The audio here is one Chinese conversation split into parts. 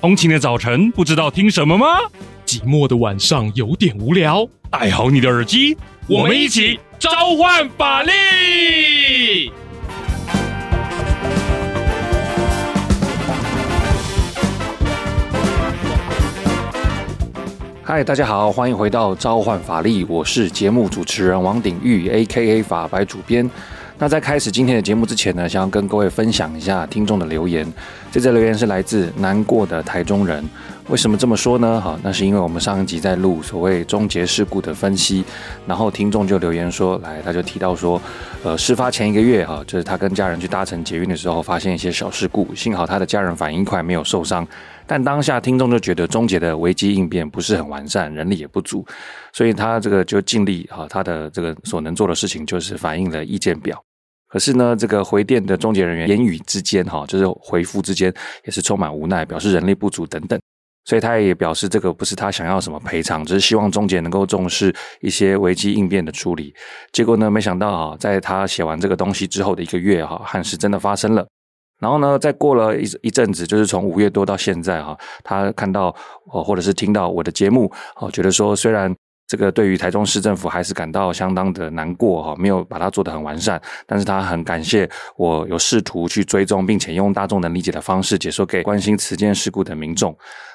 通勤的早晨不知道听什么吗？寂寞的晚上有点无聊，戴好你的耳机，我们一起召唤法力！嗨，大家好，欢迎回到召唤法力，我是节目主持人王鼎玉，A.K.A. 法白主编。那在开始今天的节目之前呢，想要跟各位分享一下听众的留言。这则留言是来自难过的台中人。为什么这么说呢？哈，那是因为我们上一集在录所谓终结事故的分析，然后听众就留言说，来，他就提到说，呃，事发前一个月哈，就是他跟家人去搭乘捷运的时候，发现一些小事故，幸好他的家人反应快，没有受伤。但当下听众就觉得终结的危机应变不是很完善，人力也不足，所以他这个就尽力哈，他的这个所能做的事情就是反映了意见表。可是呢，这个回电的终结人员言语之间，哈，就是回复之间也是充满无奈，表示人力不足等等。所以他也表示，这个不是他想要什么赔偿，只是希望终结能够重视一些危机应变的处理。结果呢，没想到啊，在他写完这个东西之后的一个月，哈，憾事真的发生了。然后呢，再过了一一阵子，就是从五月多到现在，哈，他看到或者是听到我的节目，哦，觉得说虽然。这个对于台中市政府还是感到相当的难过哈，没有把它做得很完善，但是他很感谢我有试图去追踪，并且用大众能理解的方式解说给关心此件事故的民众。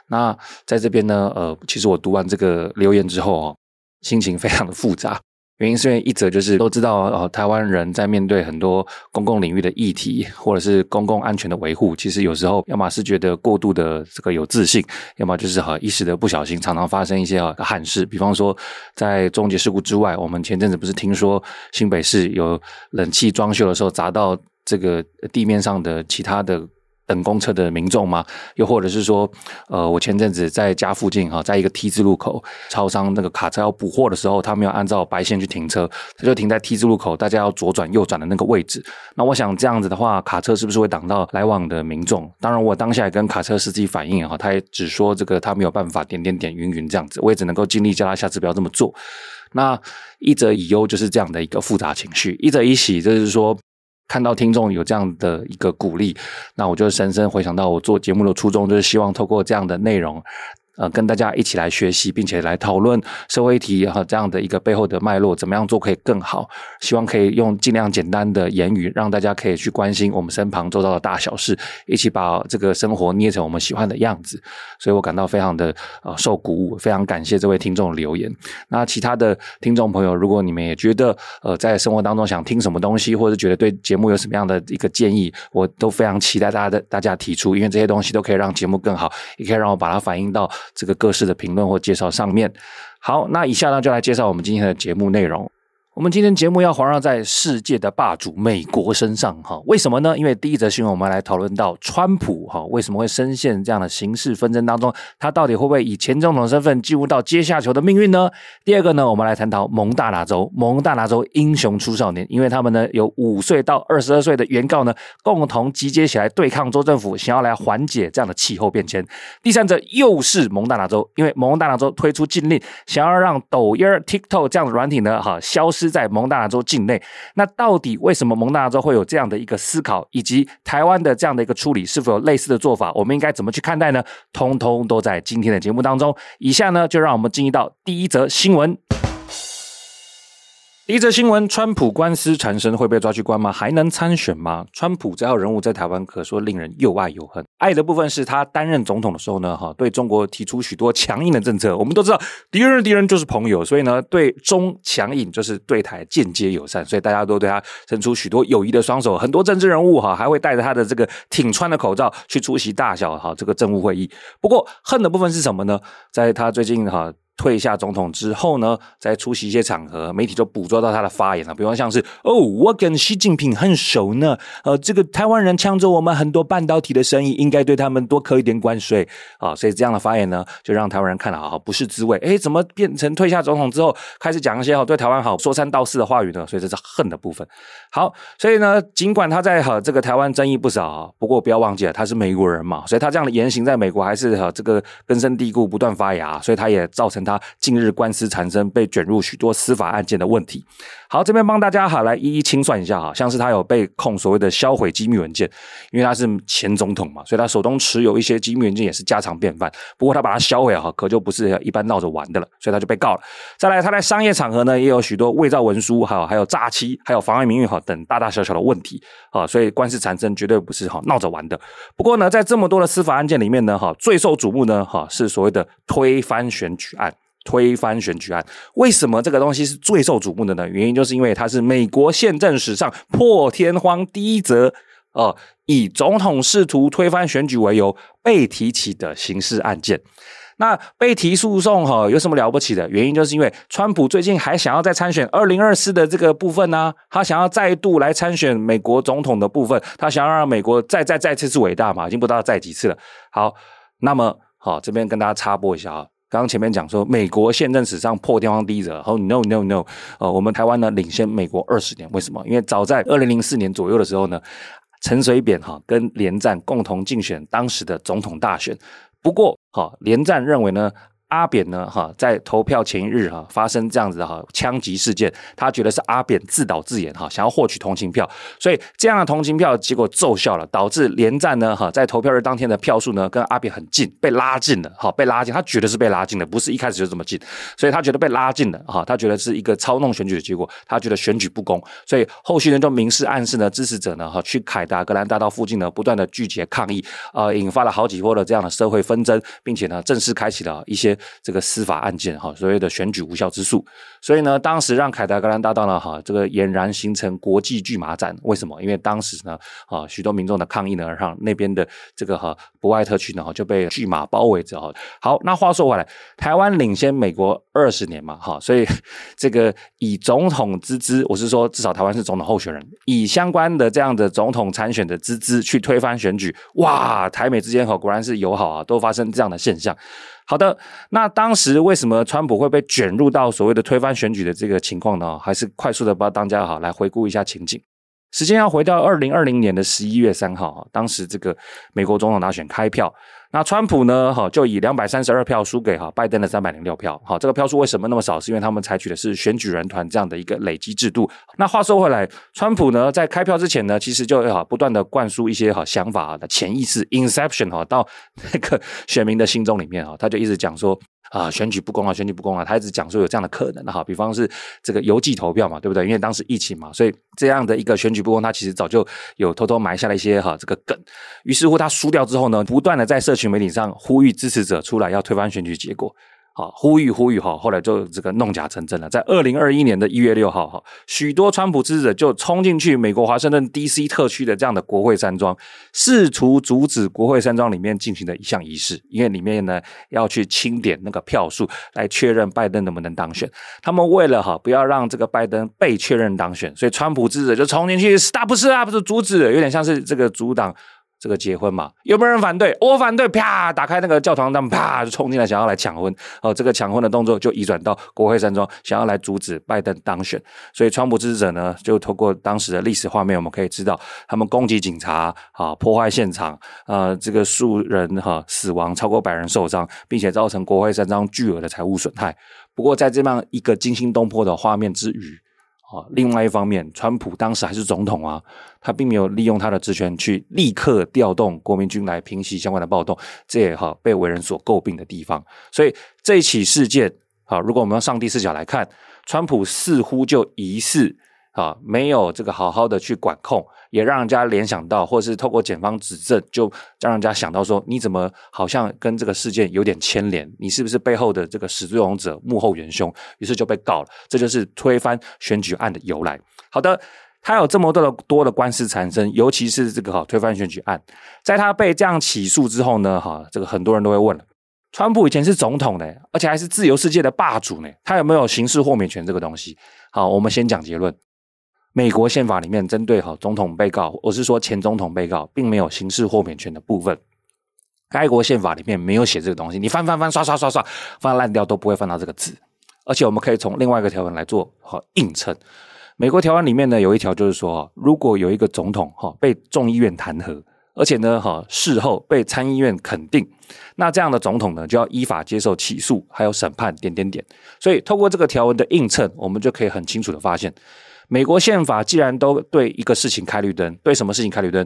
那在这边呢，呃，其实我读完这个留言之后哦，心情非常的复杂。原因是因为一则就是都知道，呃，台湾人在面对很多公共领域的议题，或者是公共安全的维护，其实有时候要么是觉得过度的这个有自信，要么就是哈一时的不小心，常常发生一些啊憾事。比方说，在终结事故之外，我们前阵子不是听说新北市有冷气装修的时候砸到这个地面上的其他的。等公车的民众吗？又或者是说，呃，我前阵子在家附近哈，在一个 T 字路口，超商那个卡车要补货的时候，他没有按照白线去停车，他就停在 T 字路口，大家要左转右转的那个位置。那我想这样子的话，卡车是不是会挡到来往的民众？当然，我当下也跟卡车司机反映哈，他也只说这个他没有办法点点点云云这样子，我也只能够尽力叫他下次不要这么做。那一则以忧就是这样的一个复杂情绪，一则以喜就是说。看到听众有这样的一个鼓励，那我就深深回想到我做节目的初衷，就是希望透过这样的内容。呃，跟大家一起来学习，并且来讨论社会议题和，这样的一个背后的脉络，怎么样做可以更好？希望可以用尽量简单的言语，让大家可以去关心我们身旁周遭的大小事，一起把这个生活捏成我们喜欢的样子。所以我感到非常的呃受鼓舞，非常感谢这位听众留言。那其他的听众朋友，如果你们也觉得呃在生活当中想听什么东西，或者觉得对节目有什么样的一个建议，我都非常期待大家的大家提出，因为这些东西都可以让节目更好，也可以让我把它反映到。这个各式的评论或介绍上面，好，那以下呢就来介绍我们今天的节目内容。我们今天节目要环绕在世界的霸主美国身上，哈，为什么呢？因为第一则新闻我们来讨论到川普，哈，为什么会深陷这样的刑事纷争当中？他到底会不会以前总统身份进入到阶下囚的命运呢？第二个呢，我们来探讨蒙大拿州，蒙大拿州英雄出少年，因为他们呢有五岁到二十二岁的原告呢共同集结起来对抗州政府，想要来缓解这样的气候变迁。第三则又是蒙大拿州，因为蒙大拿州推出禁令，想要让抖音、TikTok 这样的软体呢，哈，消失。在蒙大拿州境内，那到底为什么蒙大拿州会有这样的一个思考，以及台湾的这样的一个处理，是否有类似的做法？我们应该怎么去看待呢？通通都在今天的节目当中。以下呢，就让我们进入到第一则新闻。一则新闻：川普官司缠身，会被抓去关吗？还能参选吗？川普这号人物在台湾可说令人又爱又恨。爱的部分是他担任总统的时候呢，哈，对中国提出许多强硬的政策。我们都知道，敌人的敌人就是朋友，所以呢，对中强硬就是对台间接友善，所以大家都对他伸出许多友谊的双手。很多政治人物哈，还会带着他的这个挺川的口罩去出席大小哈这个政务会议。不过恨的部分是什么呢？在他最近哈。退下总统之后呢，在出席一些场合，媒体就捕捉到他的发言了。比方像是哦，我跟习近平很熟呢，呃，这个台湾人抢走我们很多半导体的生意，应该对他们多扣一点关税啊。所以这样的发言呢，就让台湾人看了好不是滋味。诶，怎么变成退下总统之后，开始讲一些好对台湾好说三道四的话语呢？所以这是恨的部分。好，所以呢，尽管他在和这个台湾争议不少，不过不要忘记了他是美国人嘛，所以他这样的言行在美国还是哈这个根深蒂固，不断发芽，所以他也造成。他近日官司缠身，被卷入许多司法案件的问题。好，这边帮大家哈来一一清算一下哈，像是他有被控所谓的销毁机密文件，因为他是前总统嘛，所以他手中持有一些机密文件也是家常便饭。不过他把它销毁哈，可就不是一般闹着玩的了，所以他就被告了。再来，他在商业场合呢也有许多伪造文书，还有还有诈欺，还有妨碍名誉哈等大大小小的问题啊，所以官司缠身绝对不是哈闹着玩的。不过呢，在这么多的司法案件里面呢，哈最受瞩目呢哈是所谓的推翻选举案。推翻选举案，为什么这个东西是最受瞩目的呢？原因就是因为它是美国宪政史上破天荒第一则，呃，以总统试图推翻选举为由被提起的刑事案件。那被提诉讼哈有什么了不起的？原因就是因为川普最近还想要再参选二零二四的这个部分呢、他想要再度来参选美国总统的部分，他想要让美国再再再次次伟大嘛，已经不知道再几次了。好，那么好，这边跟大家插播一下啊。刚前面讲说，美国现任史上破天荒第一则，然后 no no no，呃，我们台湾呢领先美国二十年，为什么？因为早在二零零四年左右的时候呢，陈水扁哈跟连战共同竞选当时的总统大选，不过哈连战认为呢。阿扁呢？哈，在投票前一日哈，发生这样子的哈枪击事件，他觉得是阿扁自导自演哈，想要获取同情票，所以这样的同情票结果奏效了，导致连战呢哈在投票日当天的票数呢跟阿扁很近，被拉近了，哈，被拉近，他觉得是被拉近的，不是一开始就这么近，所以他觉得被拉近了，哈，他觉得是一个操弄选举的结果，他觉得选举不公，所以后续呢就明示暗示呢支持者呢哈去凯达格兰大道附近呢不断的聚集抗议，呃，引发了好几波的这样的社会纷争，并且呢正式开启了一些。这个司法案件哈，所谓的选举无效之诉，所以呢，当时让凯达格兰大道呢哈，这个俨然形成国际拒马展。为什么？因为当时呢，啊，许多民众的抗议呢，让那边的这个哈博爱特区呢，就被拒马包围着哈。好，那话说回来，台湾领先美国二十年嘛，哈，所以这个以总统之姿，我是说，至少台湾是总统候选人，以相关的这样的总统参选的之姿去推翻选举，哇，台美之间哈果然是友好啊，都发生这样的现象。好的，那当时为什么川普会被卷入到所谓的推翻选举的这个情况呢？还是快速的帮大家好来回顾一下情景。时间要回到二零二零年的十一月三号，当时这个美国总统大选开票。那川普呢？哈，就以两百三十二票输给哈拜登的三百零六票。好，这个票数为什么那么少？是因为他们采取的是选举人团这样的一个累积制度。那话说回来，川普呢在开票之前呢，其实就哈不断的灌输一些哈想法的潜意识 （inception） 哈到那个选民的心中里面哈，他就一直讲说。啊，选举不公啊，选举不公啊！他一直讲说有这样的可能哈，比方是这个邮寄投票嘛，对不对？因为当时疫情嘛，所以这样的一个选举不公，他其实早就有偷偷埋下了一些哈这个梗。于是乎，他输掉之后呢，不断的在社群媒体上呼吁支持者出来要推翻选举结果。好，呼吁呼吁哈，后来就这个弄假成真了。在二零二一年的一月六号哈，许多川普支持者就冲进去美国华盛顿 D.C. 特区的这样的国会山庄，试图阻止国会山庄里面进行的一项仪式，因为里面呢要去清点那个票数，来确认拜登能不能当选。他们为了哈不要让这个拜登被确认当选，所以川普支持者就冲进去，stop 不是啊，不是阻止，有点像是这个阻挡。这个结婚嘛，有没有人反对？我反对！啪，打开那个教堂，他们啪就冲进来，想要来抢婚。哦，这个抢婚的动作就移转到国会山庄，想要来阻止拜登当选。所以，川普支持者呢，就透过当时的历史画面，我们可以知道，他们攻击警察，啊，破坏现场，啊，这个数人哈死亡，超过百人受伤，并且造成国会山庄巨额的财物损害。不过，在这样一个惊心动魄的画面之余，啊，另外一方面，川普当时还是总统啊，他并没有利用他的职权去立刻调动国民军来平息相关的暴动，这也哈被为人所诟病的地方。所以这起事件，啊，如果我们用上帝视角来看，川普似乎就疑似。啊，没有这个好好的去管控，也让人家联想到，或者是透过检方指证，就让人家想到说，你怎么好像跟这个事件有点牵连？你是不是背后的这个始作俑者、幕后元凶？于是就被告了。这就是推翻选举案的由来。好的，他有这么多的多的官司产生，尤其是这个哈推翻选举案，在他被这样起诉之后呢，哈，这个很多人都会问了：川普以前是总统呢，而且还是自由世界的霸主呢，他有没有刑事豁免权这个东西？好，我们先讲结论。美国宪法里面针对哈总统被告，我是说前总统被告，并没有刑事豁免权的部分。该国宪法里面没有写这个东西，你翻翻翻刷刷刷刷翻烂掉都不会翻到这个字。而且我们可以从另外一个条文来做哈映衬。美国条文里面呢有一条就是说，如果有一个总统哈被众议院弹劾，而且呢，哈，事后被参议院肯定，那这样的总统呢，就要依法接受起诉，还有审判，点点点。所以，透过这个条文的映衬，我们就可以很清楚的发现，美国宪法既然都对一个事情开绿灯，对什么事情开绿灯？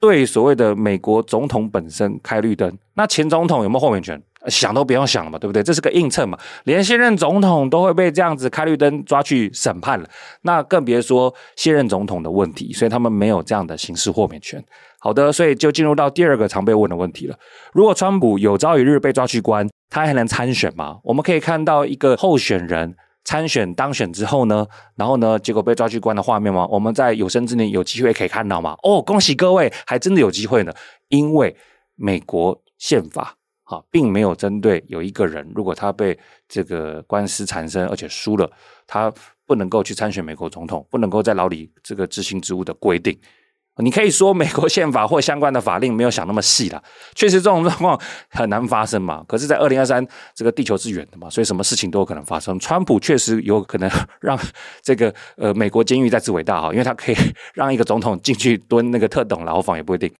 对所谓的美国总统本身开绿灯，那前总统有没有豁免权？想都不用想了嘛，对不对？这是个映衬嘛，连现任总统都会被这样子开绿灯抓去审判了，那更别说现任总统的问题，所以他们没有这样的刑事豁免权。好的，所以就进入到第二个常被问的问题了：如果川普有朝一日被抓去关，他还能参选吗？我们可以看到一个候选人参选当选之后呢，然后呢，结果被抓去关的画面吗？我们在有生之年有机会可以看到吗？哦，恭喜各位，还真的有机会呢，因为美国宪法。啊，并没有针对有一个人，如果他被这个官司缠身，而且输了，他不能够去参选美国总统，不能够在牢里这个执行职务的规定。你可以说美国宪法或相关的法令没有想那么细啦，确实这种状况很难发生嘛。可是，在二零二三，这个地球是圆的嘛，所以什么事情都有可能发生。川普确实有可能让这个呃美国监狱再次伟大哈，因为他可以让一个总统进去蹲那个特等牢房也不一定。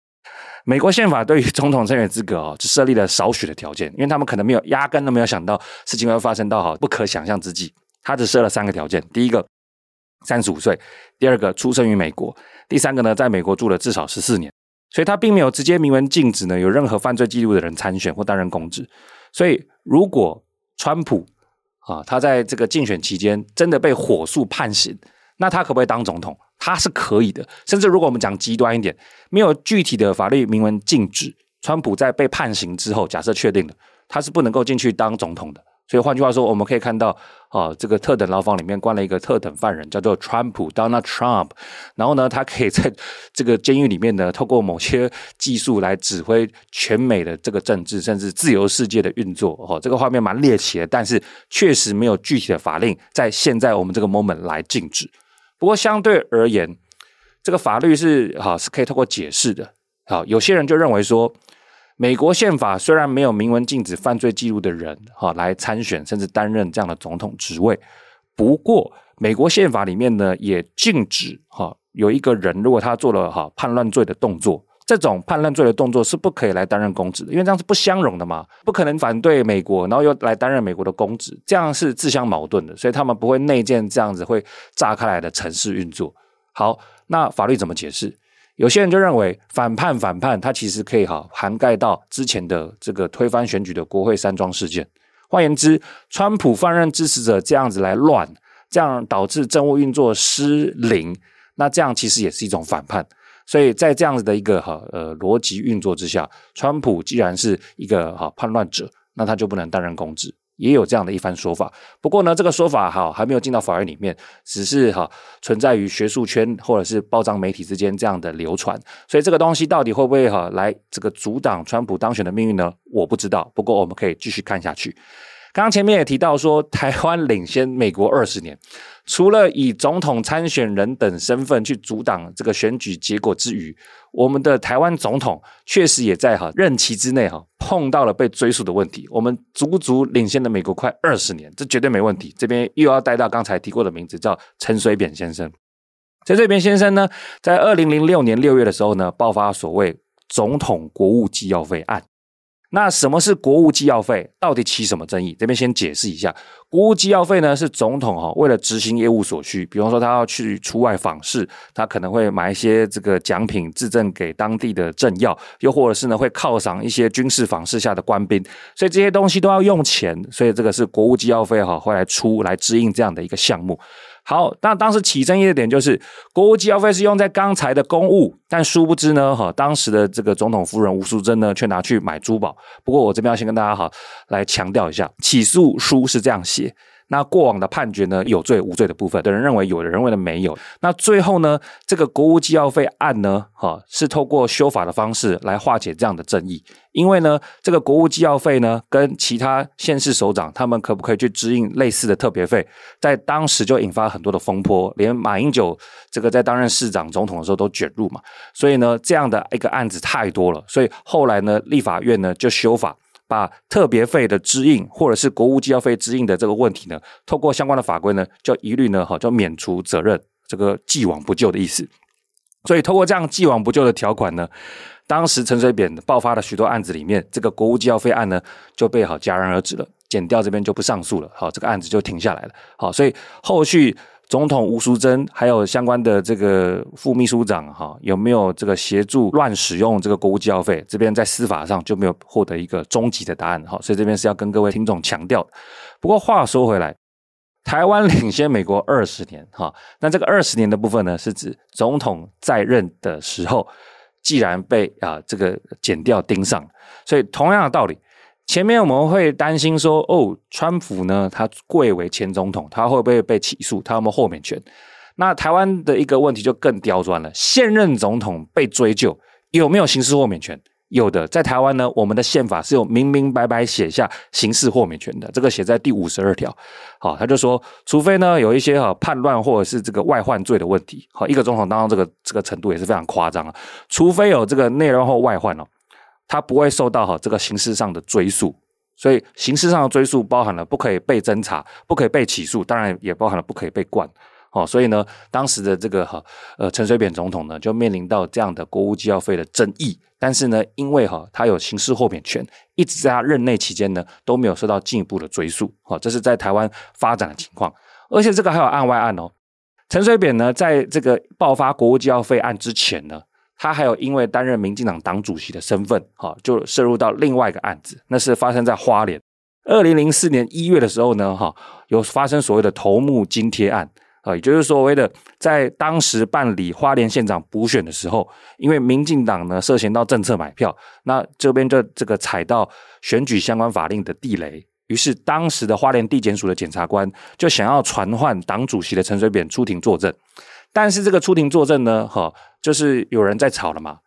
美国宪法对于总统参选资格哦，只设立了少许的条件，因为他们可能没有压根都没有想到事情会发生到哈不可想象之际，他只设了三个条件：第一个，三十五岁；第二个，出生于美国；第三个呢，在美国住了至少十四年。所以他并没有直接明文禁止呢有任何犯罪记录的人参选或担任公职。所以如果川普啊他在这个竞选期间真的被火速判刑，那他可不可以当总统？他是可以的，甚至如果我们讲极端一点，没有具体的法律明文禁止，川普在被判刑之后，假设确定了，他是不能够进去当总统的。所以换句话说，我们可以看到，啊，这个特等牢房里面关了一个特等犯人，叫做川普 Donald Trump。然后呢，他可以在这个监狱里面呢，透过某些技术来指挥全美的这个政治，甚至自由世界的运作。哦，这个画面蛮猎奇的，但是确实没有具体的法令在现在我们这个 moment 来禁止。不过相对而言，这个法律是哈是可以透过解释的。好，有些人就认为说，美国宪法虽然没有明文禁止犯罪记录的人哈来参选甚至担任这样的总统职位，不过美国宪法里面呢也禁止哈有一个人如果他做了哈叛乱罪的动作，这种叛乱罪的动作是不可以来担任公职的，因为这样是不相容的嘛，不可能反对美国，然后又来担任美国的公职，这样是自相矛盾的，所以他们不会内建这样子会炸开来的城市运作。好，那法律怎么解释？有些人就认为反叛反叛，它其实可以哈涵盖到之前的这个推翻选举的国会山庄事件。换言之，川普放任支持者这样子来乱，这样导致政务运作失灵，那这样其实也是一种反叛。所以在这样子的一个哈呃逻辑运作之下，川普既然是一个哈叛乱者，那他就不能担任公职，也有这样的一番说法。不过呢，这个说法哈还没有进到法院里面，只是哈存在于学术圈或者是报章媒体之间这样的流传。所以这个东西到底会不会哈来这个阻挡川普当选的命运呢？我不知道。不过我们可以继续看下去。刚刚前面也提到说，台湾领先美国二十年。除了以总统参选人等身份去阻挡这个选举结果之余，我们的台湾总统确实也在哈任期之内哈碰到了被追诉的问题。我们足足领先了美国快二十年，这绝对没问题。这边又要带到刚才提过的名字，叫陈水扁先生。陈水扁先生呢，在二零零六年六月的时候呢，爆发所谓总统国务机要费案。那什么是国务机要费？到底起什么争议？这边先解释一下，国务机要费呢是总统哈为了执行业务所需，比方说他要去出外访视，他可能会买一些这个奖品致赠给当地的政要，又或者是呢会犒赏一些军事访视下的官兵，所以这些东西都要用钱，所以这个是国务机要费哈会来出来支应这样的一个项目。好，那当时起争议的点就是，国务机要费是用在刚才的公务，但殊不知呢，哈，当时的这个总统夫人吴淑珍呢，却拿去买珠宝。不过我这边要先跟大家哈来强调一下，起诉书是这样写。那过往的判决呢，有罪无罪的部分，有人认为有，有人认为没有。那最后呢，这个国务机要费案呢，哈，是透过修法的方式来化解这样的争议。因为呢，这个国务机要费呢，跟其他县市首长他们可不可以去支应类似的特别费，在当时就引发很多的风波，连马英九这个在担任市长、总统的时候都卷入嘛。所以呢，这样的一个案子太多了，所以后来呢，立法院呢就修法。把特别费的支应，或者是国务机要费支应的这个问题呢，透过相关的法规呢，就一律呢，哈，就免除责任，这个既往不咎的意思。所以，透过这样既往不咎的条款呢，当时陈水扁爆发的许多案子里面，这个国务机要费案呢就被好戛然而止了，减掉这边就不上诉了，好，这个案子就停下来了，好，所以后续总统吴淑珍还有相关的这个副秘书长哈，有没有这个协助乱使用这个国务机要费？这边在司法上就没有获得一个终极的答案，哈，所以这边是要跟各位听众强调。不过话说回来。台湾领先美国二十年，哈，那这个二十年的部分呢，是指总统在任的时候，既然被啊这个检调盯上，所以同样的道理，前面我们会担心说，哦，川普呢，他贵为前总统，他会不会被起诉？他有没有豁免权？那台湾的一个问题就更刁钻了，现任总统被追究，有没有刑事豁免权？有的，在台湾呢，我们的宪法是有明明白白写下刑事豁免权的，这个写在第五十二条。好，他就说，除非呢有一些哈叛乱或者是这个外患罪的问题，好，一个总统当中这个这个程度也是非常夸张啊。除非有这个内乱或外患哦，他不会受到哈这个刑事上的追诉。所以刑事上的追诉包含了不可以被侦查，不可以被起诉，当然也包含了不可以被关。哦，所以呢，当时的这个哈呃陈水扁总统呢，就面临到这样的国务机要费的争议。但是呢，因为哈他有刑事豁免权，一直在他任内期间呢都没有受到进一步的追诉。好，这是在台湾发展的情况。而且这个还有案外案哦，陈水扁呢，在这个爆发国务机要费案之前呢，他还有因为担任民进党党主席的身份，哈，就涉入到另外一个案子，那是发生在花莲，二零零四年一月的时候呢，哈，有发生所谓的头目津贴案。啊，也就是所谓的，在当时办理花莲县长补选的时候，因为民进党呢涉嫌到政策买票，那这边就这个踩到选举相关法令的地雷，于是当时的花莲地检署的检察官就想要传唤党主席的陈水扁出庭作证，但是这个出庭作证呢，哈，就是有人在吵了嘛。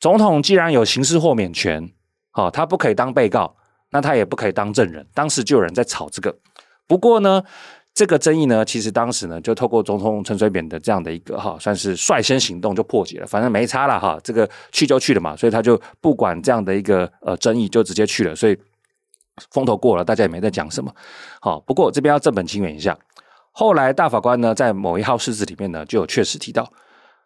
总统既然有刑事豁免权，哈，他不可以当被告，那他也不可以当证人，当时就有人在吵这个。不过呢。这个争议呢，其实当时呢，就透过总统陈水扁的这样的一个哈，算是率先行动就破解了，反正没差了哈，这个去就去了嘛，所以他就不管这样的一个呃争议，就直接去了，所以风头过了，大家也没在讲什么。好，不过这边要正本清源一下，后来大法官呢，在某一号释字里面呢，就有确实提到，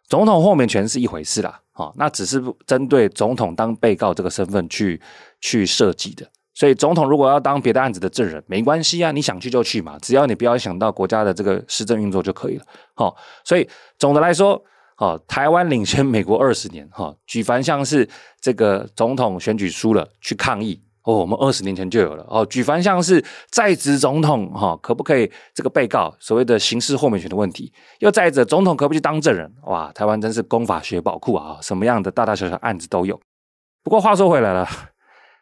总统豁免权是一回事啦，好，那只是针对总统当被告这个身份去去设计的。所以总统如果要当别的案子的证人，没关系啊，你想去就去嘛，只要你不要想到国家的这个施政运作就可以了。好，所以总的来说，好，台湾领先美国二十年，哈，举凡像是这个总统选举输了去抗议，哦，我们二十年前就有了。哦，举凡像是在职总统，哈，可不可以这个被告所谓的刑事豁免权的问题，又再者总统可不可以当证人？哇，台湾真是公法学宝库啊，什么样的大大小小案子都有。不过话说回来了。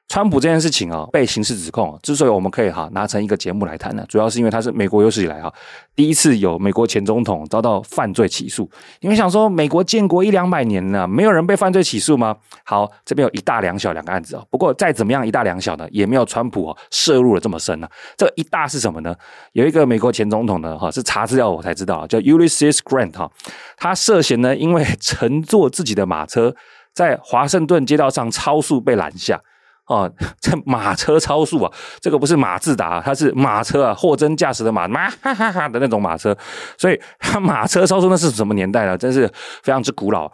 川普这件事情啊，被刑事指控，之所以我们可以哈拿成一个节目来谈呢，主要是因为他是美国有史以来哈第一次有美国前总统遭到犯罪起诉。你们想说，美国建国一两百年了，没有人被犯罪起诉吗？好，这边有一大两小两个案子哦。不过再怎么样一大两小呢，也没有川普哦涉入了这么深呢。这一大是什么呢？有一个美国前总统呢哈，是查资料我才知道，叫 Ulysses Grant 哈，他涉嫌呢因为乘坐自己的马车在华盛顿街道上超速被拦下。哦，这马车超速啊！这个不是马自达，它是马车啊，货真价实的马，马哈哈哈的那种马车。所以它马车超速那是什么年代了？真是非常之古老。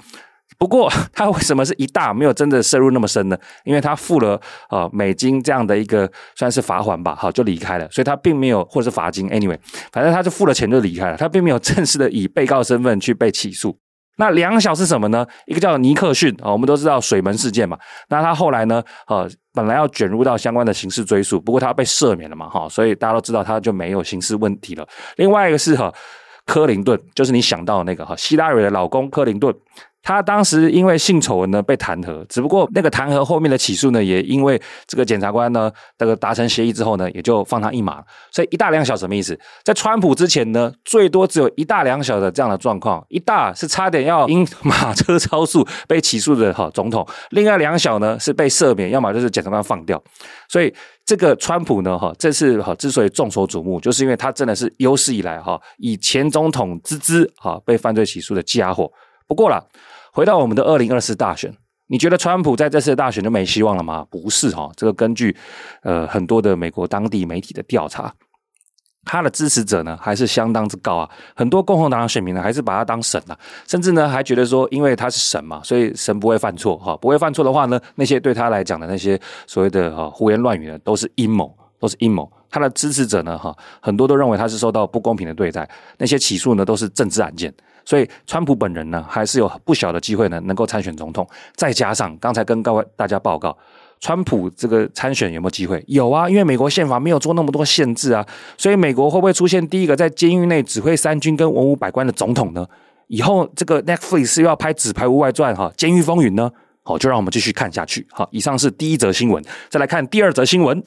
不过它为什么是一大没有真的深入那么深呢？因为他付了啊美金这样的一个算是罚款吧，好就离开了。所以他并没有或者是罚金，anyway，反正他就付了钱就离开了。他并没有正式的以被告身份去被起诉。那两小是什么呢？一个叫尼克逊啊，我们都知道水门事件嘛。那他后来呢，呃，本来要卷入到相关的刑事追诉，不过他被赦免了嘛，哈，所以大家都知道他就没有刑事问题了。另外一个是哈，克林顿，就是你想到的那个哈，希拉蕊的老公克林顿。他当时因为性丑闻呢被弹劾，只不过那个弹劾后面的起诉呢，也因为这个检察官呢这个达成协议之后呢，也就放他一马。所以一大两小什么意思？在川普之前呢，最多只有一大两小的这样的状况。一大是差点要因马车超速被起诉的哈总统，另外两小呢是被赦免，要么就是检察官放掉。所以这个川普呢哈这次哈之所以众所瞩目，就是因为他真的是有史以来哈以前总统之姿哈被犯罪起诉的家伙。不过啦。回到我们的二零二四大选，你觉得川普在这次的大选就没希望了吗？不是哈，这个根据呃很多的美国当地媒体的调查，他的支持者呢还是相当之高啊，很多共和党的选民呢还是把他当神啊，甚至呢还觉得说，因为他是神嘛，所以神不会犯错哈，不会犯错的话呢，那些对他来讲的那些所谓的哈胡言乱语呢，都是阴谋，都是阴谋。他的支持者呢哈，很多都认为他是受到不公平的对待，那些起诉呢都是政治案件，所以川普本人呢还是有不小的机会呢能够参选总统，再加上刚才跟各位大家报告。川普这个参选有没有机会？有啊，因为美国宪法没有做那么多限制啊，所以美国会不会出现第一个在监狱内指挥三军跟文武百官的总统呢？以后这个 Netflix 是要拍《纸牌屋外传》哈，《监狱风云》呢？好，就让我们继续看下去。好，以上是第一则新闻，再来看第二则新闻。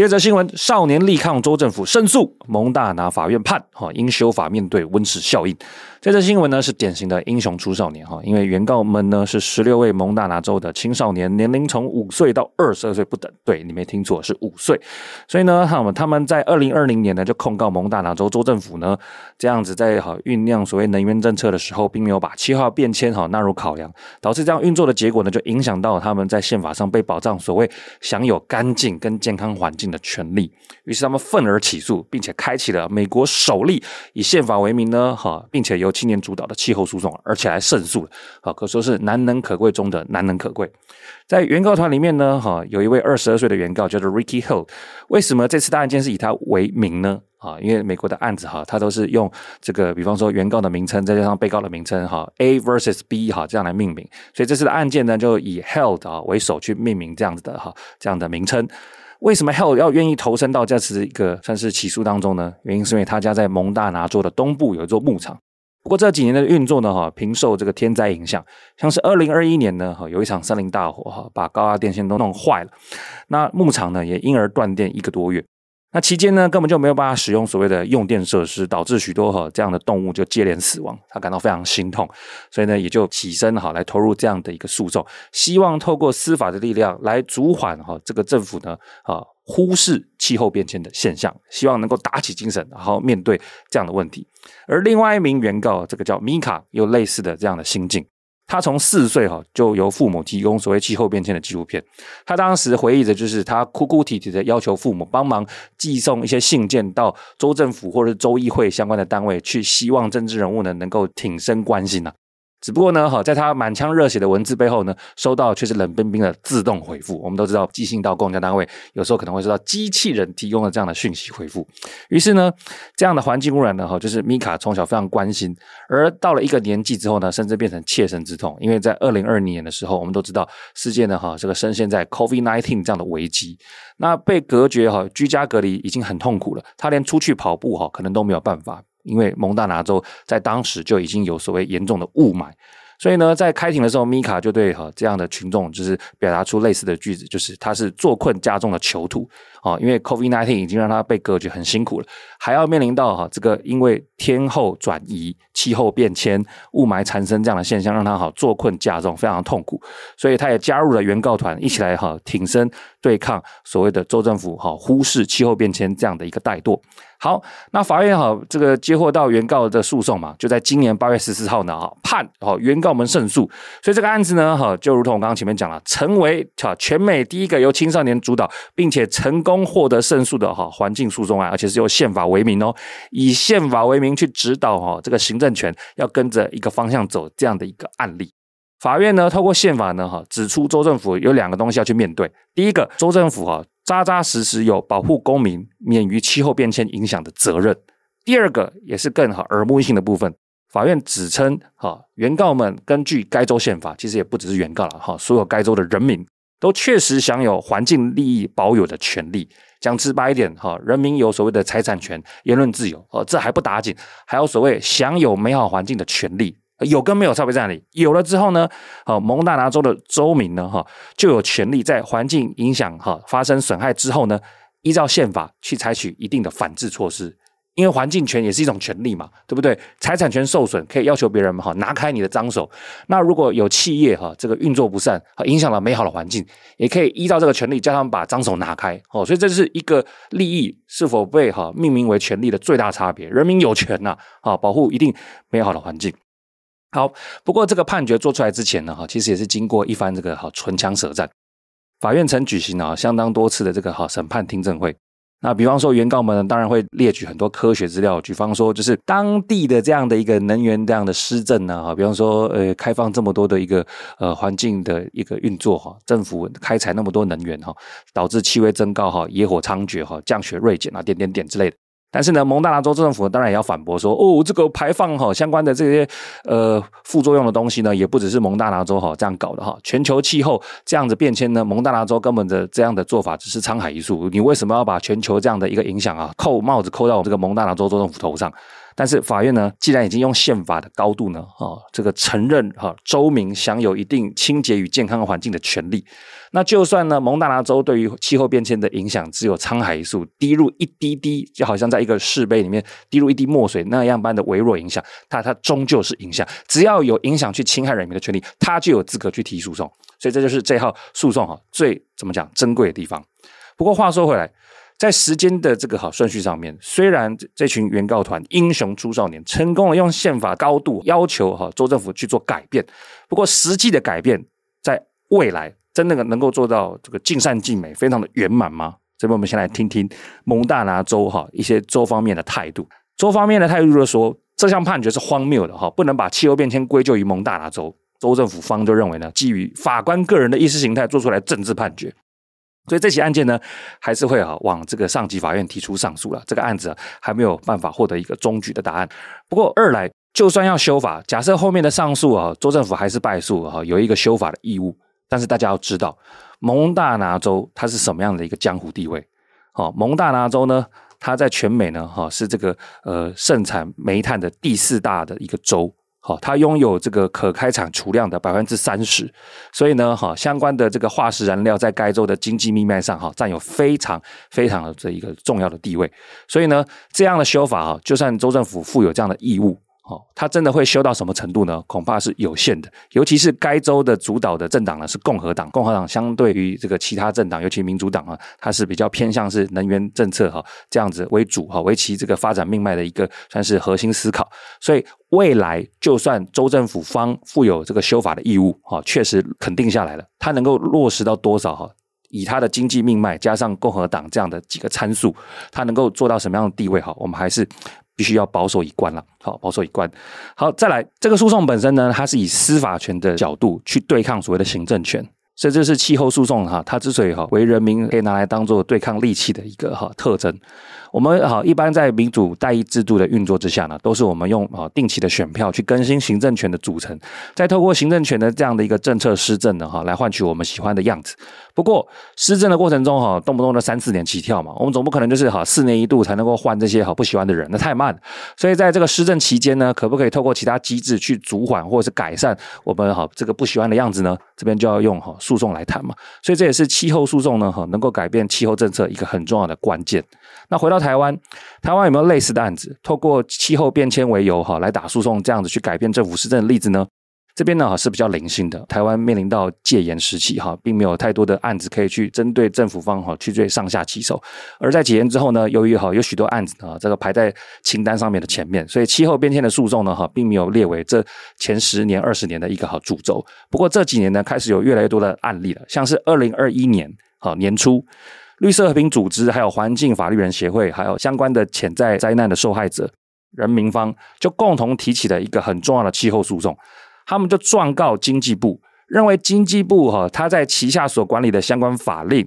第二则新闻：少年力抗州政府申诉，蒙大拿法院判哈应修法面对温室效应。这则新闻呢是典型的英雄出少年哈，因为原告们呢是十六位蒙大拿州的青少年，年龄从五岁到二十二岁不等。对，你没听错，是五岁。所以呢，他们他们在二零二零年呢就控告蒙大拿州州政府呢这样子在哈酝酿所谓能源政策的时候，并没有把气候变迁哈纳入考量，导致这样运作的结果呢就影响到他们在宪法上被保障所谓享有干净跟健康环境的权利。于是他们愤而起诉，并且开启了美国首例以宪法为名呢哈，并且由青年主导的气候诉讼，而且还胜诉了，啊，可说是难能可贵中的难能可贵。在原告团里面呢，哈，有一位二十二岁的原告叫做 Ricky Hill。为什么这次的案件是以他为名呢？啊，因为美国的案子哈，他都是用这个，比方说原告的名称再加上被告的名称哈，A versus B 哈，这样来命名。所以这次的案件呢，就以 Hill 啊为首去命名这样子的哈，这样的名称。为什么 Hell 要愿意投身到这次一个算是起诉当中呢？原因是因为他家在蒙大拿州的东部有一座牧场。不过这几年的运作呢，哈，频受这个天灾影响，像是二零二一年呢，哈，有一场森林大火，哈，把高压电线都弄坏了，那牧场呢也因而断电一个多月，那期间呢根本就没有办法使用所谓的用电设施，导致许多哈这样的动物就接连死亡，他感到非常心痛，所以呢也就起身哈来投入这样的一个诉讼，希望透过司法的力量来阻缓哈这个政府呢，啊。忽视气候变迁的现象，希望能够打起精神，然后面对这样的问题。而另外一名原告，这个叫米卡，有类似的这样的心境。他从四岁哈就由父母提供所谓气候变迁的纪录片。他当时回忆着，就是他哭哭啼啼的要求父母帮忙寄送一些信件到州政府或者州议会相关的单位去，希望政治人物呢能够挺身关心呐。只不过呢，哈，在他满腔热血的文字背后呢，收到却是冷冰冰的自动回复。我们都知道，寄信到公家单位，有时候可能会收到机器人提供的这样的讯息回复。于是呢，这样的环境污染呢，哈，就是米卡从小非常关心，而到了一个年纪之后呢，甚至变成切身之痛。因为在二零二零年的时候，我们都知道世界呢，哈，这个深陷在 COVID-19 这样的危机，那被隔绝哈，居家隔离已经很痛苦了，他连出去跑步哈，可能都没有办法。因为蒙大拿州在当时就已经有所谓严重的雾霾，所以呢，在开庭的时候，米卡就对哈这样的群众就是表达出类似的句子，就是他是坐困加重的囚徒哦，因为 COVID-19 已经让他被隔绝很辛苦了，还要面临到哈这个因为天候转移、气候变迁、雾霾产生这样的现象，让他哈坐困家中，非常痛苦，所以他也加入了原告团，一起来哈挺身对抗所谓的州政府哈忽视气候变迁这样的一个怠惰。好，那法院哈这个接获到原告的诉讼嘛，就在今年八月十四号呢哈判哈原告们胜诉，所以这个案子呢哈就如同我刚刚前面讲了，成为哈全美第一个由青少年主导并且成功中获得胜诉的哈环境诉讼案，而且是由宪法为名哦，以宪法为名去指导哈这个行政权要跟着一个方向走这样的一个案例。法院呢透过宪法呢哈指出州政府有两个东西要去面对，第一个州政府哈。扎扎实实有保护公民免于气候变迁影响的责任。第二个也是更好耳目一新的部分，法院指称哈，原告们根据该州宪法，其实也不只是原告了哈，所有该州的人民都确实享有环境利益保有的权利。讲直白一点哈，人民有所谓的财产权、言论自由哦，这还不打紧，还有所谓享有美好环境的权利。有跟没有差别在哪里？有了之后呢，好，蒙大拿州的州民呢，哈，就有权利在环境影响哈发生损害之后呢，依照宪法去采取一定的反制措施。因为环境权也是一种权利嘛，对不对？财产权受损可以要求别人哈拿开你的脏手。那如果有企业哈这个运作不善，影响了美好的环境，也可以依照这个权利叫他们把脏手拿开。哦，所以这是一个利益是否被哈命名为权利的最大差别。人民有权呐，啊，保护一定美好的环境。好，不过这个判决做出来之前呢，哈，其实也是经过一番这个哈唇枪舌战。法院曾举行了相当多次的这个哈审判听证会，那比方说，原告们，当然会列举很多科学资料，举方说，就是当地的这样的一个能源这样的施政呢，哈，比方说，呃，开放这么多的一个呃环境的一个运作哈，政府开采那么多能源哈，导致气温增高哈，野火猖獗哈，降雪锐减啊，点点点之类的。但是呢，蒙大拿州政府当然也要反驳说，哦，这个排放哈相关的这些呃副作用的东西呢，也不只是蒙大拿州哈这样搞的哈，全球气候这样子变迁呢，蒙大拿州根本的这样的做法只是沧海一粟，你为什么要把全球这样的一个影响啊扣帽子扣到我这个蒙大拿州州政府头上？但是法院呢，既然已经用宪法的高度呢，啊，这个承认哈州民享有一定清洁与健康环境的权利，那就算呢蒙大拿州对于气候变迁的影响只有沧海一粟，滴入一滴滴，就好像在一个试杯里面滴入一滴墨水那样般的微弱影响，它它终究是影响，只要有影响去侵害人民的权利，它就有资格去提诉讼，所以这就是这号诉讼哈最怎么讲珍贵的地方。不过话说回来。在时间的这个好顺序上面，虽然这群原告团英雄出少年，成功了用宪法高度要求哈州政府去做改变，不过实际的改变在未来真的能够做到这个尽善尽美，非常的圆满吗？这边我们先来听听蒙大拿州哈一些州方面的态度。州方面的态度就是说，这项判决是荒谬的哈，不能把气候变迁归咎于蒙大拿州。州政府方就认为呢，基于法官个人的意识形态做出来政治判决。所以这起案件呢，还是会啊往这个上级法院提出上诉了。这个案子啊，还没有办法获得一个终局的答案。不过二来，就算要修法，假设后面的上诉啊，州政府还是败诉啊，有一个修法的义务。但是大家要知道，蒙大拿州它是什么样的一个江湖地位？好，蒙大拿州呢，它在全美呢，哈是这个呃盛产煤炭的第四大的一个州。好，它拥有这个可开采储量的百分之三十，所以呢，哈，相关的这个化石燃料在该州的经济命脉上，哈，占有非常非常的这一个重要的地位。所以呢，这样的修法，哈，就算州政府负有这样的义务。哦，他真的会修到什么程度呢？恐怕是有限的。尤其是该州的主导的政党呢，是共和党。共和党相对于这个其他政党，尤其民主党啊，它是比较偏向是能源政策哈这样子为主哈，为其这个发展命脉的一个算是核心思考。所以未来就算州政府方负有这个修法的义务哈，确实肯定下来了，它能够落实到多少哈？以它的经济命脉加上共和党这样的几个参数，它能够做到什么样的地位哈？我们还是。必须要保守一贯了，好，保守一贯。好，再来，这个诉讼本身呢，它是以司法权的角度去对抗所谓的行政权。所以这是气候诉讼哈，它之所以哈为人民可以拿来当做对抗利器的一个哈特征。我们哈一般在民主代议制度的运作之下呢，都是我们用啊定期的选票去更新行政权的组成，再透过行政权的这样的一个政策施政呢哈，来换取我们喜欢的样子。不过施政的过程中哈，动不动的三四年起跳嘛，我们总不可能就是哈四年一度才能够换这些哈不喜欢的人，那太慢。所以在这个施政期间呢，可不可以透过其他机制去阻缓或者是改善我们哈这个不喜欢的样子呢？这边就要用哈。诉讼来谈嘛，所以这也是气候诉讼呢，哈，能够改变气候政策一个很重要的关键。那回到台湾，台湾有没有类似的案子，透过气候变迁为由，哈，来打诉讼，这样子去改变政府施政的例子呢？这边呢是比较零星的，台湾面临到戒严时期哈，并没有太多的案子可以去针对政府方哈去对上下其手。而在解严之后呢，由于哈有许多案子啊，这个排在清单上面的前面，所以气候变迁的诉讼呢哈，并没有列为这前十年、二十年的一个好主轴。不过这几年呢，开始有越来越多的案例了，像是二零二一年哈年初，绿色和平组织、还有环境法律人协会，还有相关的潜在灾难的受害者人民方，就共同提起了一个很重要的气候诉讼。他们就状告经济部，认为经济部哈，他在旗下所管理的相关法令，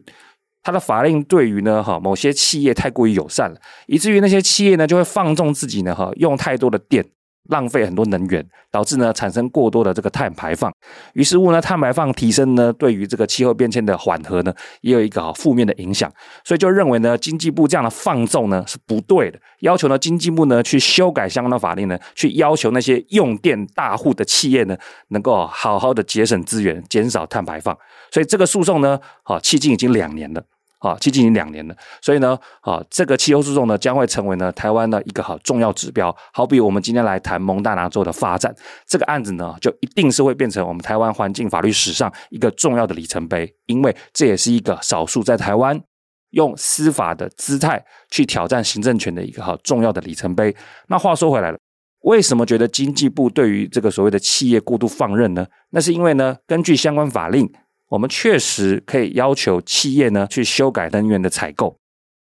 他的法令对于呢哈某些企业太过于友善了，以至于那些企业呢就会放纵自己呢哈用太多的电。浪费很多能源，导致呢产生过多的这个碳排放。于是乎呢，碳排放提升呢，对于这个气候变迁的缓和呢，也有一个负面的影响。所以就认为呢，经济部这样的放纵呢是不对的，要求呢经济部呢去修改相关的法令呢，去要求那些用电大户的企业呢，能够好好的节省资源，减少碳排放。所以这个诉讼呢，好，迄今已经两年了。啊，接近两年了，所以呢，啊，这个气候诉讼呢，将会成为呢台湾的一个好重要指标。好比我们今天来谈蒙大拿州的发展，这个案子呢，就一定是会变成我们台湾环境法律史上一个重要的里程碑，因为这也是一个少数在台湾用司法的姿态去挑战行政权的一个好重要的里程碑。那话说回来了，为什么觉得经济部对于这个所谓的企业过度放任呢？那是因为呢，根据相关法令。我们确实可以要求企业呢去修改能源的采购，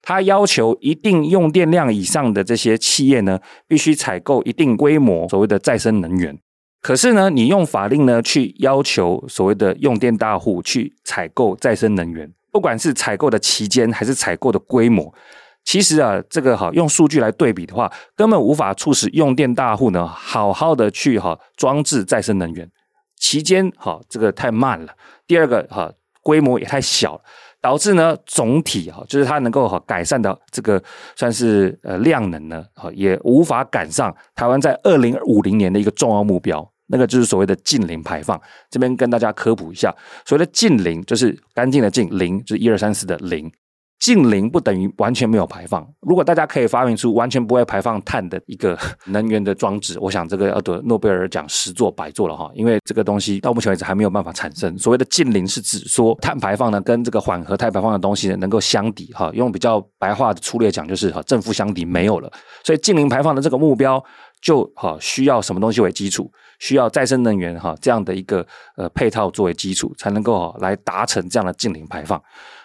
它要求一定用电量以上的这些企业呢，必须采购一定规模所谓的再生能源。可是呢，你用法令呢去要求所谓的用电大户去采购再生能源，不管是采购的期间还是采购的规模，其实啊，这个哈用数据来对比的话，根本无法促使用电大户呢好好的去哈装置再生能源。期间哈这个太慢了，第二个哈规模也太小了。导致呢，总体哈，就是它能够哈改善的这个算是呃量能呢，哈也无法赶上台湾在二零五零年的一个重要目标，那个就是所谓的近零排放。这边跟大家科普一下，所谓的近零就是干净的净，零就是一二三四的零。净零不等于完全没有排放。如果大家可以发明出完全不会排放碳的一个 能源的装置，我想这个要得诺贝尔奖十座百座了哈，因为这个东西到目前为止还没有办法产生。所谓的净零是指说碳排放呢跟这个缓和碳排放的东西呢能够相抵哈，用比较白话的粗略讲就是哈正负相抵没有了。所以净零排放的这个目标就哈需要什么东西为基础？需要再生能源哈这样的一个呃配套作为基础，才能够来达成这样的净零排放。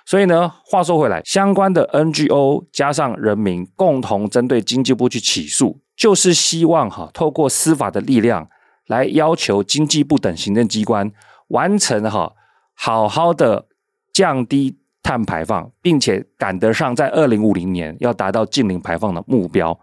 所以呢，话说回来，相关的 NGO 加上人民共同针对经济部去起诉，就是希望哈，透过司法的力量来要求经济部等行政机关完成哈，好好的降低碳排放，并且赶得上在二零五零年要达到净零排放的目标。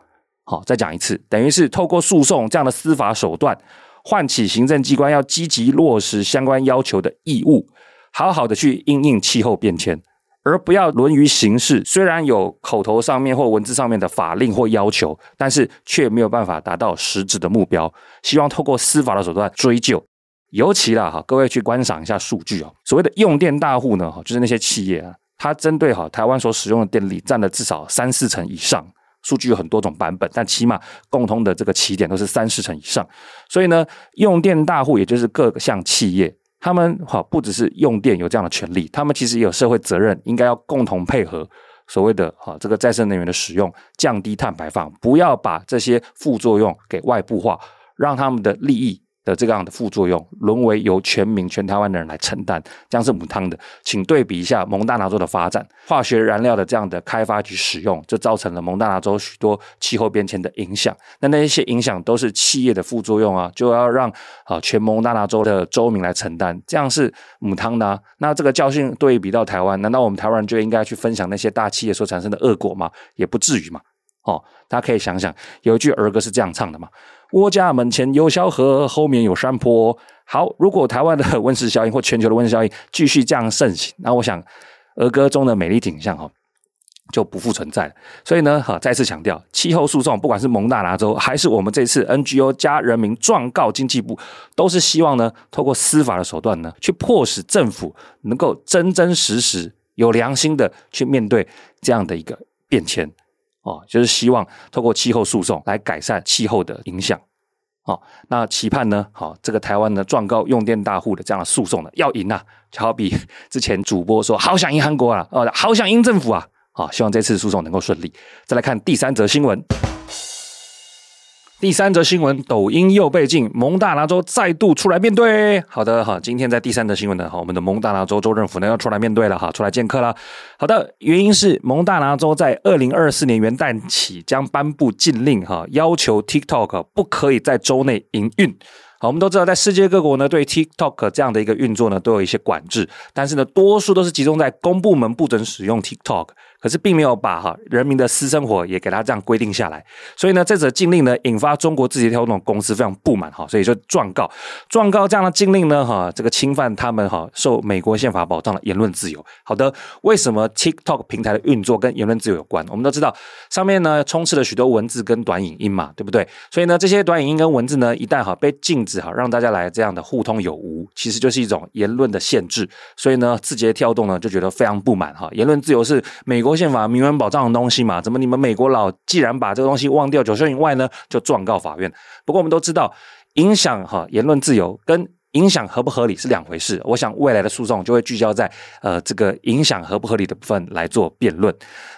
好，再讲一次，等于是透过诉讼这样的司法手段，唤起行政机关要积极落实相关要求的义务，好好的去应应气候变迁。而不要沦于形式，虽然有口头上面或文字上面的法令或要求，但是却没有办法达到实质的目标。希望透过司法的手段追究。尤其啦哈，各位去观赏一下数据哦。所谓的用电大户呢，哈，就是那些企业啊，它针对哈台湾所使用的电力占了至少三四成以上。数据有很多种版本，但起码共通的这个起点都是三四成以上。所以呢，用电大户也就是各项企业。他们哈不只是用电有这样的权利，他们其实也有社会责任，应该要共同配合所谓的哈这个再生能源的使用，降低碳排放，不要把这些副作用给外部化，让他们的利益。的这个样的副作用，沦为由全民全台湾的人来承担，这样是母汤的。请对比一下蒙大拿州的发展，化学燃料的这样的开发及使用，就造成了蒙大拿州许多气候变迁的影响。那那些影响都是企业的副作用啊，就要让啊全蒙大拿州的州民来承担，这样是母汤的啊。那这个教训对比到台湾，难道我们台湾人就应该去分享那些大企业所产生的恶果吗？也不至于嘛。哦，大家可以想想，有一句儿歌是这样唱的嘛。我家门前有小河，后面有山坡。好，如果台湾的温室效应或全球的温室效应继续这样盛行，那我想儿歌中的美丽景象哈就不复存在了。所以呢，哈再次强调，气候诉讼不管是蒙大拿州还是我们这次 NGO 加人民状告经济部，都是希望呢透过司法的手段呢，去迫使政府能够真真实实有良心的去面对这样的一个变迁。哦，就是希望透过气候诉讼来改善气候的影响。哦，那期盼呢？好、哦，这个台湾呢状告用电大户的这样的诉讼呢，要赢啊！就好比 之前主播说，好想赢韩国啊，哦，好想赢政府啊！好、哦，希望这次诉讼能够顺利。再来看第三则新闻。第三则新闻，抖音又被禁，蒙大拿州再度出来面对。好的哈，今天在第三则新闻呢，哈，我们的蒙大拿州州政府呢要出来面对了哈，出来见客了。好的，原因是蒙大拿州在二零二四年元旦起将颁布禁令哈，要求 TikTok 不可以在州内营运。好，我们都知道，在世界各国呢，对 TikTok 这样的一个运作呢，都有一些管制，但是呢，多数都是集中在公部门不准使用 TikTok。可是并没有把哈人民的私生活也给他这样规定下来，所以呢，这则禁令呢引发中国字节跳动公司非常不满哈，所以就状告状告这样的禁令呢哈，这个侵犯他们哈受美国宪法保障的言论自由。好的，为什么 TikTok 平台的运作跟言论自由有关？我们都知道上面呢充斥了许多文字跟短影音嘛，对不对？所以呢，这些短影音跟文字呢一旦哈被禁止哈，让大家来这样的互通有无，其实就是一种言论的限制。所以呢，字节跳动呢就觉得非常不满哈，言论自由是美国。宪法明文保障的东西嘛，怎么你们美国佬既然把这个东西忘掉，九霄云外呢就状告法院？不过我们都知道，影响哈言论自由跟影响合不合理是两回事。我想未来的诉讼就会聚焦在呃这个影响合不合理的部分来做辩论。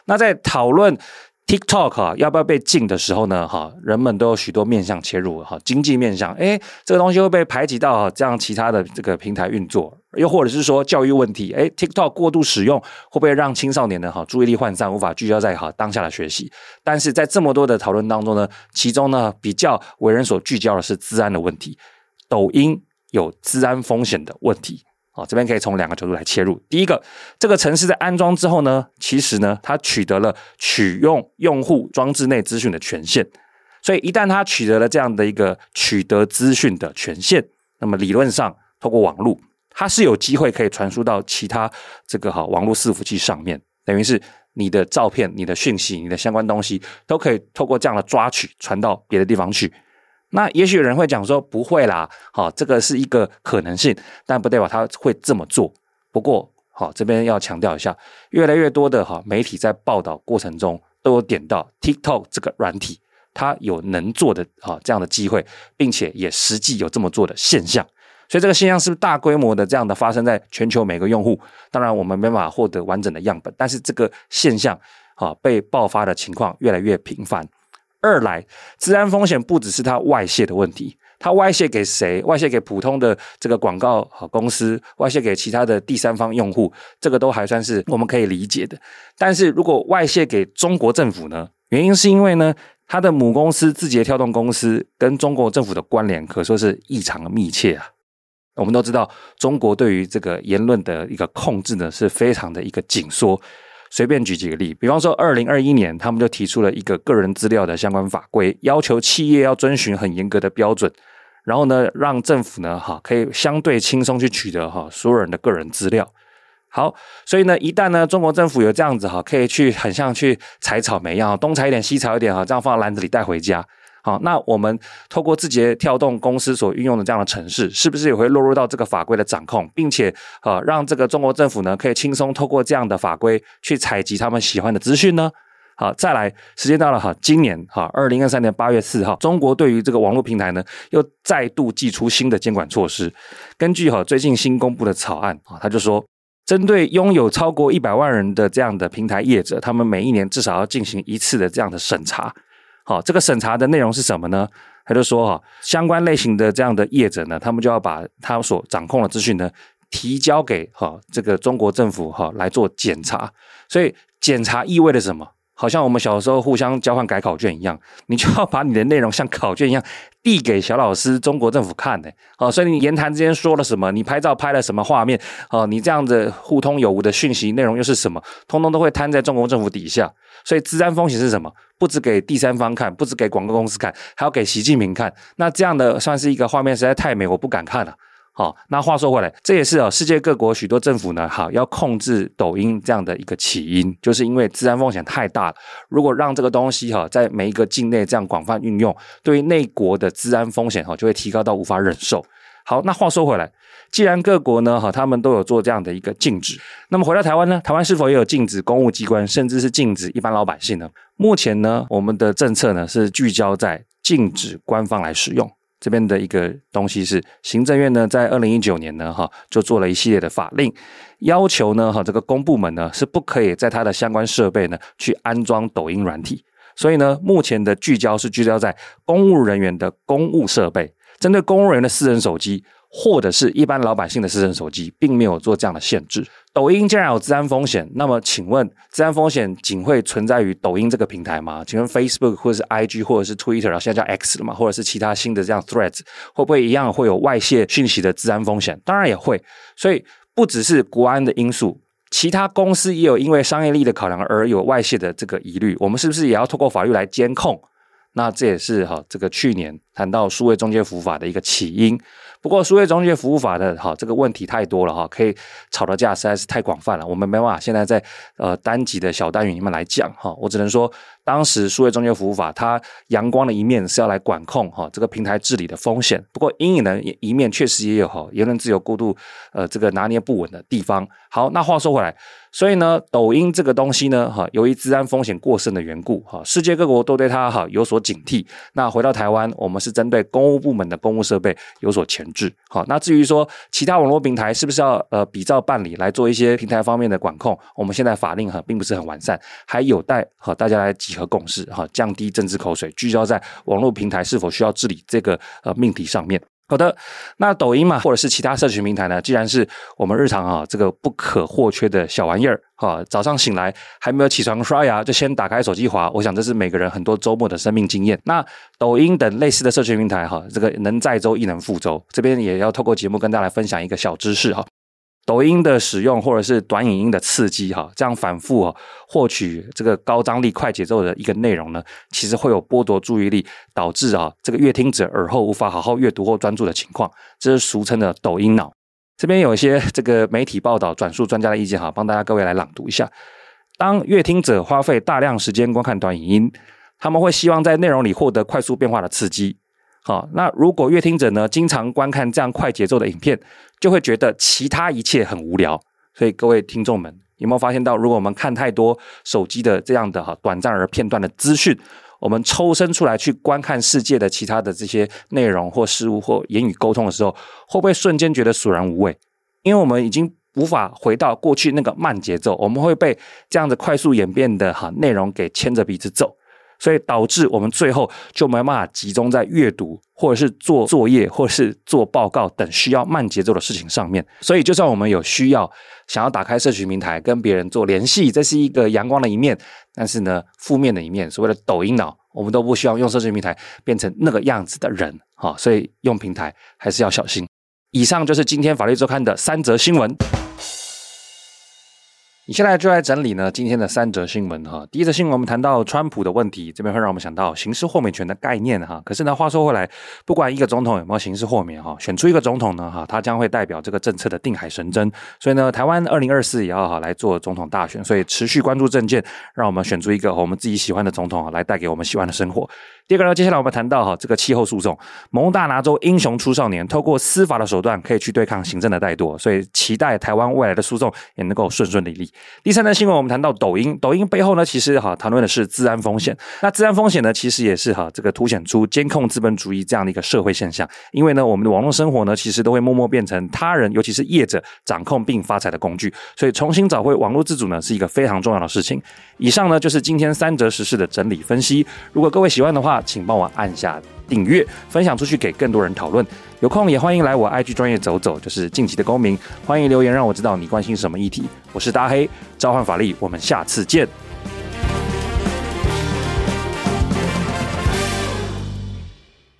那在讨论 TikTok 哈要不要被禁的时候呢？哈，人们都有许多面向切入哈，经济面向，诶，这个东西会被排挤到这样其他的这个平台运作，又或者是说教育问题，诶，TikTok 过度使用会不会让青少年的哈注意力涣散，无法聚焦在哈当下的学习？但是在这么多的讨论当中呢，其中呢比较为人所聚焦的是治安的问题，抖音有治安风险的问题。好，这边可以从两个角度来切入。第一个，这个程式在安装之后呢，其实呢，它取得了取用用户装置内资讯的权限。所以，一旦它取得了这样的一个取得资讯的权限，那么理论上，透过网络，它是有机会可以传输到其他这个哈网络伺服器上面，等于是你的照片、你的讯息、你的相关东西，都可以透过这样的抓取传到别的地方去。那也许有人会讲说不会啦，好，这个是一个可能性，但不代表他会这么做。不过，好，这边要强调一下，越来越多的哈媒体在报道过程中都有点到 TikTok 这个软体，它有能做的啊这样的机会，并且也实际有这么做的现象。所以这个现象是大规模的这样的发生在全球每个用户？当然我们没办法获得完整的样本，但是这个现象啊被爆发的情况越来越频繁。二来，治安风险不只是它外泄的问题，它外泄给谁？外泄给普通的这个广告公司，外泄给其他的第三方用户，这个都还算是我们可以理解的。但是如果外泄给中国政府呢？原因是因为呢，它的母公司字节跳动公司跟中国政府的关联可说是异常的密切啊。我们都知道，中国对于这个言论的一个控制呢，是非常的一个紧缩。随便举几个例，比方说，二零二一年他们就提出了一个个人资料的相关法规，要求企业要遵循很严格的标准，然后呢，让政府呢，哈，可以相对轻松去取得哈所有人的个人资料。好，所以呢，一旦呢，中国政府有这样子哈，可以去很像去采草莓一样，东采一点西采一点哈，这样放到篮子里带回家。好，那我们透过字节跳动公司所运用的这样的程式，是不是也会落入到这个法规的掌控，并且呃，让这个中国政府呢可以轻松透过这样的法规去采集他们喜欢的资讯呢？好，再来，时间到了哈，今年哈，二零二三年八月四号，中国对于这个网络平台呢又再度祭出新的监管措施。根据哈最近新公布的草案啊，他就说，针对拥有超过一百万人的这样的平台业者，他们每一年至少要进行一次的这样的审查。好，这个审查的内容是什么呢？他就说哈，相关类型的这样的业者呢，他们就要把他所掌控的资讯呢，提交给哈这个中国政府哈来做检查。所以检查意味着什么？好像我们小时候互相交换改考卷一样，你就要把你的内容像考卷一样递给小老师中国政府看的。哦，所以你言谈之间说了什么，你拍照拍了什么画面，哦，你这样子互通有无的讯息内容又是什么，通通都会摊在中国政府底下。所以治安风险是什么？不只给第三方看，不只给广告公司看，还要给习近平看。那这样的算是一个画面实在太美，我不敢看了。好，那话说回来，这也是啊，世界各国许多政府呢，好要控制抖音这样的一个起因，就是因为治安风险太大了。如果让这个东西哈在每一个境内这样广泛运用，对于内国的治安风险哈就会提高到无法忍受。好，那话说回来，既然各国呢哈他们都有做这样的一个禁止，那么回到台湾呢，台湾是否也有禁止公务机关，甚至是禁止一般老百姓呢？目前呢，我们的政策呢是聚焦在禁止官方来使用。这边的一个东西是，行政院呢在二零一九年呢哈就做了一系列的法令，要求呢哈这个公部门呢是不可以在它的相关设备呢去安装抖音软体，所以呢目前的聚焦是聚焦在公务人员的公务设备，针对公务人员的私人手机。或者是一般老百姓的私人手机，并没有做这样的限制。抖音既然有治安风险，那么请问，治安风险仅会存在于抖音这个平台吗？请问 Facebook 或者是 IG 或者是 Twitter，现在叫 X 了嘛？或者是其他新的这样 Threads，会不会一样会有外泄讯息的治安风险？当然也会。所以不只是国安的因素，其他公司也有因为商业利益的考量而有外泄的这个疑虑。我们是不是也要透过法律来监控？那这也是哈这个去年谈到数位中介服务法的一个起因。不过，数位中介服务法的哈这个问题太多了哈，可以吵的架实在是太广泛了，我们没办法现在在呃单集的小单元里面来讲哈，我只能说，当时数位中介服务法它阳光的一面是要来管控哈这个平台治理的风险，不过阴影的一面确实也有哈言论自由过度呃这个拿捏不稳的地方。好，那话说回来。所以呢，抖音这个东西呢，哈，由于治安风险过剩的缘故，哈，世界各国都对它哈有所警惕。那回到台湾，我们是针对公务部门的公务设备有所前置。好，那至于说其他网络平台是不是要呃比照办理来做一些平台方面的管控，我们现在法令哈并不是很完善，还有待和大家来集和共识哈，降低政治口水，聚焦在网络平台是否需要治理这个呃命题上面。好的，那抖音嘛，或者是其他社群平台呢？既然是我们日常啊这个不可或缺的小玩意儿哈，早上醒来还没有起床刷牙，就先打开手机滑，我想这是每个人很多周末的生命经验。那抖音等类似的社群平台哈，这个能载舟亦能覆舟，这边也要透过节目跟大家来分享一个小知识哈。抖音的使用，或者是短影音的刺激，哈，这样反复，获取这个高张力、快节奏的一个内容呢，其实会有剥夺注意力，导致啊这个阅听者耳后无法好好阅读或专注的情况，这是俗称的抖音脑。这边有一些这个媒体报道转述专家的意见，哈，帮大家各位来朗读一下。当阅听者花费大量时间观看短影音，他们会希望在内容里获得快速变化的刺激。好，那如果阅听者呢，经常观看这样快节奏的影片，就会觉得其他一切很无聊。所以各位听众们，有没有发现到，如果我们看太多手机的这样的哈短暂而片段的资讯，我们抽身出来去观看世界的其他的这些内容或事物或言语沟通的时候，会不会瞬间觉得索然无味？因为我们已经无法回到过去那个慢节奏，我们会被这样的快速演变的哈内容给牵着鼻子走。所以导致我们最后就没办法集中在阅读，或者是做作业，或者是做报告等需要慢节奏的事情上面。所以，就算我们有需要想要打开社群平台跟别人做联系，这是一个阳光的一面。但是呢，负面的一面，所谓的抖音脑，我们都不希望用社群平台变成那个样子的人。好，所以用平台还是要小心。以上就是今天法律周刊的三则新闻。你现在就来整理呢，今天的三则新闻哈。第一则新闻我们谈到川普的问题，这边会让我们想到刑事豁免权的概念哈。可是呢，话说回来，不管一个总统有没有刑事豁免哈，选出一个总统呢哈，他将会代表这个政策的定海神针。所以呢，台湾二零二四也要哈来做总统大选，所以持续关注政见，让我们选出一个我们自己喜欢的总统来带给我们喜欢的生活。第二个呢，接下来我们谈到哈这个气候诉讼，蒙大拿州英雄出少年，透过司法的手段可以去对抗行政的怠惰，所以期待台湾未来的诉讼也能够顺顺利利。第三则新闻我们谈到抖音，抖音背后呢其实哈谈论的是治安风险，那治安风险呢其实也是哈这个凸显出监控资本主义这样的一个社会现象，因为呢我们的网络生活呢其实都会默默变成他人，尤其是业者掌控并发财的工具，所以重新找回网络自主呢是一个非常重要的事情。以上呢就是今天三则时事的整理分析，如果各位喜欢的话。请帮我按下订阅，分享出去给更多人讨论。有空也欢迎来我 IG 专业走走，就是近期的公民。欢迎留言让我知道你关心什么议题。我是大黑，召唤法力，我们下次见。